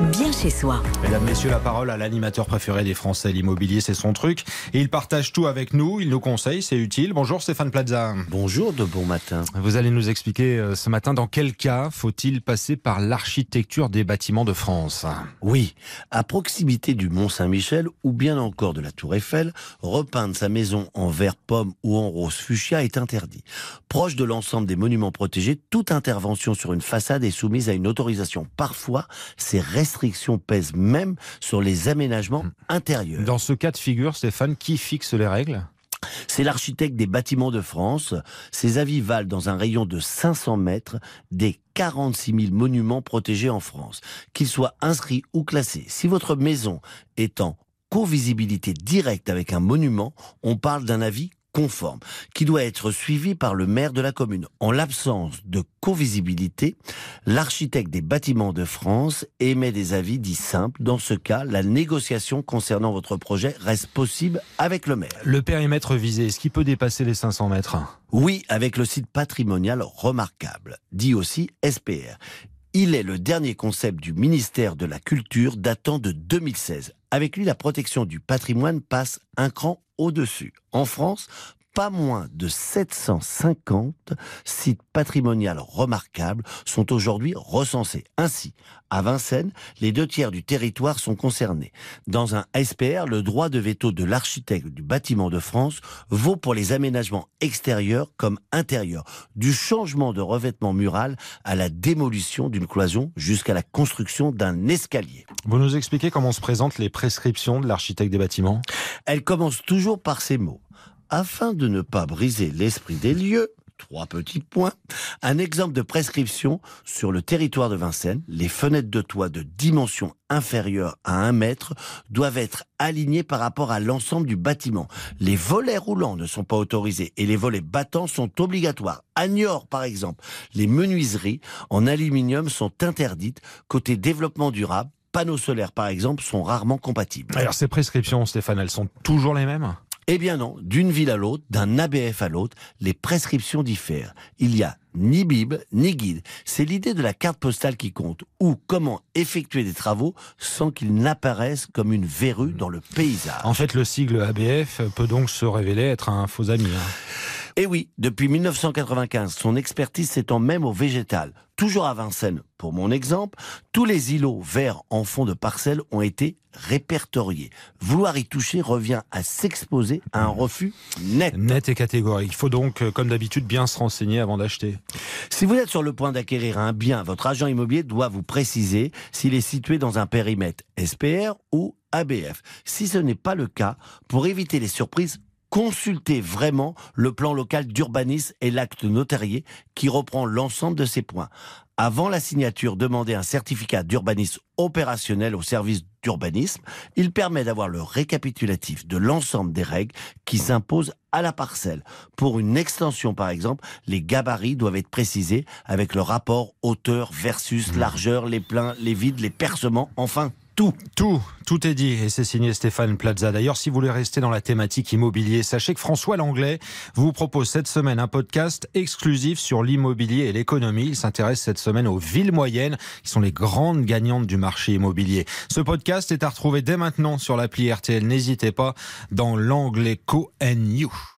bien chez soi. Mesdames, Messieurs, la parole à l'animateur préféré des Français. L'immobilier, c'est son truc. Et il partage tout avec nous, il nous conseille, c'est utile. Bonjour Stéphane Plaza. Bonjour, de bon matin. Vous allez nous expliquer euh, ce matin dans quel cas faut-il passer par l'architecture des bâtiments de France? Oui, à proximité du Mont Saint-Michel ou bien encore de la Tour Eiffel, repeindre sa maison en vert pomme ou en rose fuchsia est interdit. Proche de l'ensemble des monuments protégés, toute intervention sur une façade est soumise à une autorisation. Parfois, ces restrictions pèsent même sur les aménagements intérieurs. Dans ce cas de figure, Stéphane, qui fixe les règles? C'est l'architecte des bâtiments de France. Ses avis valent dans un rayon de 500 mètres des 46 000 monuments protégés en France, qu'ils soient inscrits ou classés. Si votre maison est en co-visibilité directe avec un monument, on parle d'un avis conforme, qui doit être suivi par le maire de la commune. En l'absence de co-visibilité, l'architecte des bâtiments de France émet des avis dits simples. Dans ce cas, la négociation concernant votre projet reste possible avec le maire. Le périmètre visé, est-ce qu'il peut dépasser les 500 mètres? Oui, avec le site patrimonial remarquable, dit aussi SPR. Il est le dernier concept du ministère de la Culture datant de 2016. Avec lui, la protection du patrimoine passe un cran au-dessus. En France, pas moins de 750 sites patrimoniaux remarquables sont aujourd'hui recensés. Ainsi, à Vincennes, les deux tiers du territoire sont concernés. Dans un SPR, le droit de veto de l'architecte du bâtiment de France vaut pour les aménagements extérieurs comme intérieurs, du changement de revêtement mural à la démolition d'une cloison jusqu'à la construction d'un escalier. Vous nous expliquez comment se présentent les prescriptions de l'architecte des bâtiments? Elle commence toujours par ces mots. Afin de ne pas briser l'esprit des lieux, trois petits points. Un exemple de prescription sur le territoire de Vincennes, les fenêtres de toit de dimension inférieure à 1 mètre doivent être alignées par rapport à l'ensemble du bâtiment. Les volets roulants ne sont pas autorisés et les volets battants sont obligatoires. À Niort, par exemple, les menuiseries en aluminium sont interdites. Côté développement durable, panneaux solaires, par exemple, sont rarement compatibles. Alors ces prescriptions, Stéphane, elles sont toujours les mêmes? Eh bien non, d'une ville à l'autre, d'un ABF à l'autre, les prescriptions diffèrent. Il y a ni Bible, ni guide. C'est l'idée de la carte postale qui compte, ou comment effectuer des travaux sans qu'ils n'apparaissent comme une verrue dans le paysage. En fait, le sigle ABF peut donc se révéler être un faux ami. Hein. Et Eh oui, depuis 1995, son expertise s'étend même au végétal. Toujours à Vincennes, pour mon exemple, tous les îlots verts en fond de parcelles ont été répertoriés. Vouloir y toucher revient à s'exposer à un refus net. Net et catégorique. Il faut donc, euh, comme d'habitude, bien se renseigner avant d'acheter. Si vous êtes sur le point d'acquérir un bien, votre agent immobilier doit vous préciser s'il est situé dans un périmètre SPR ou ABF. Si ce n'est pas le cas, pour éviter les surprises, consultez vraiment le plan local d'urbanisme et l'acte notarié qui reprend l'ensemble de ces points. Avant la signature, demandez un certificat d'urbanisme opérationnel au service d'urbanisme. Il permet d'avoir le récapitulatif de l'ensemble des règles qui s'imposent à la parcelle. Pour une extension, par exemple, les gabarits doivent être précisés avec le rapport hauteur versus largeur, les pleins, les vides, les percements, enfin tout. Tout, tout est dit et c'est signé Stéphane Plaza. D'ailleurs, si vous voulez rester dans la thématique immobilier, sachez que François Langlais vous propose cette semaine un podcast exclusif sur l'immobilier et l'économie. Il s'intéresse cette semaine aux villes moyennes qui sont les grandes gagnantes du marché immobilier. Ce podcast est à retrouver dès maintenant sur l'appli RTL. N'hésitez pas dans l'angle Co and You.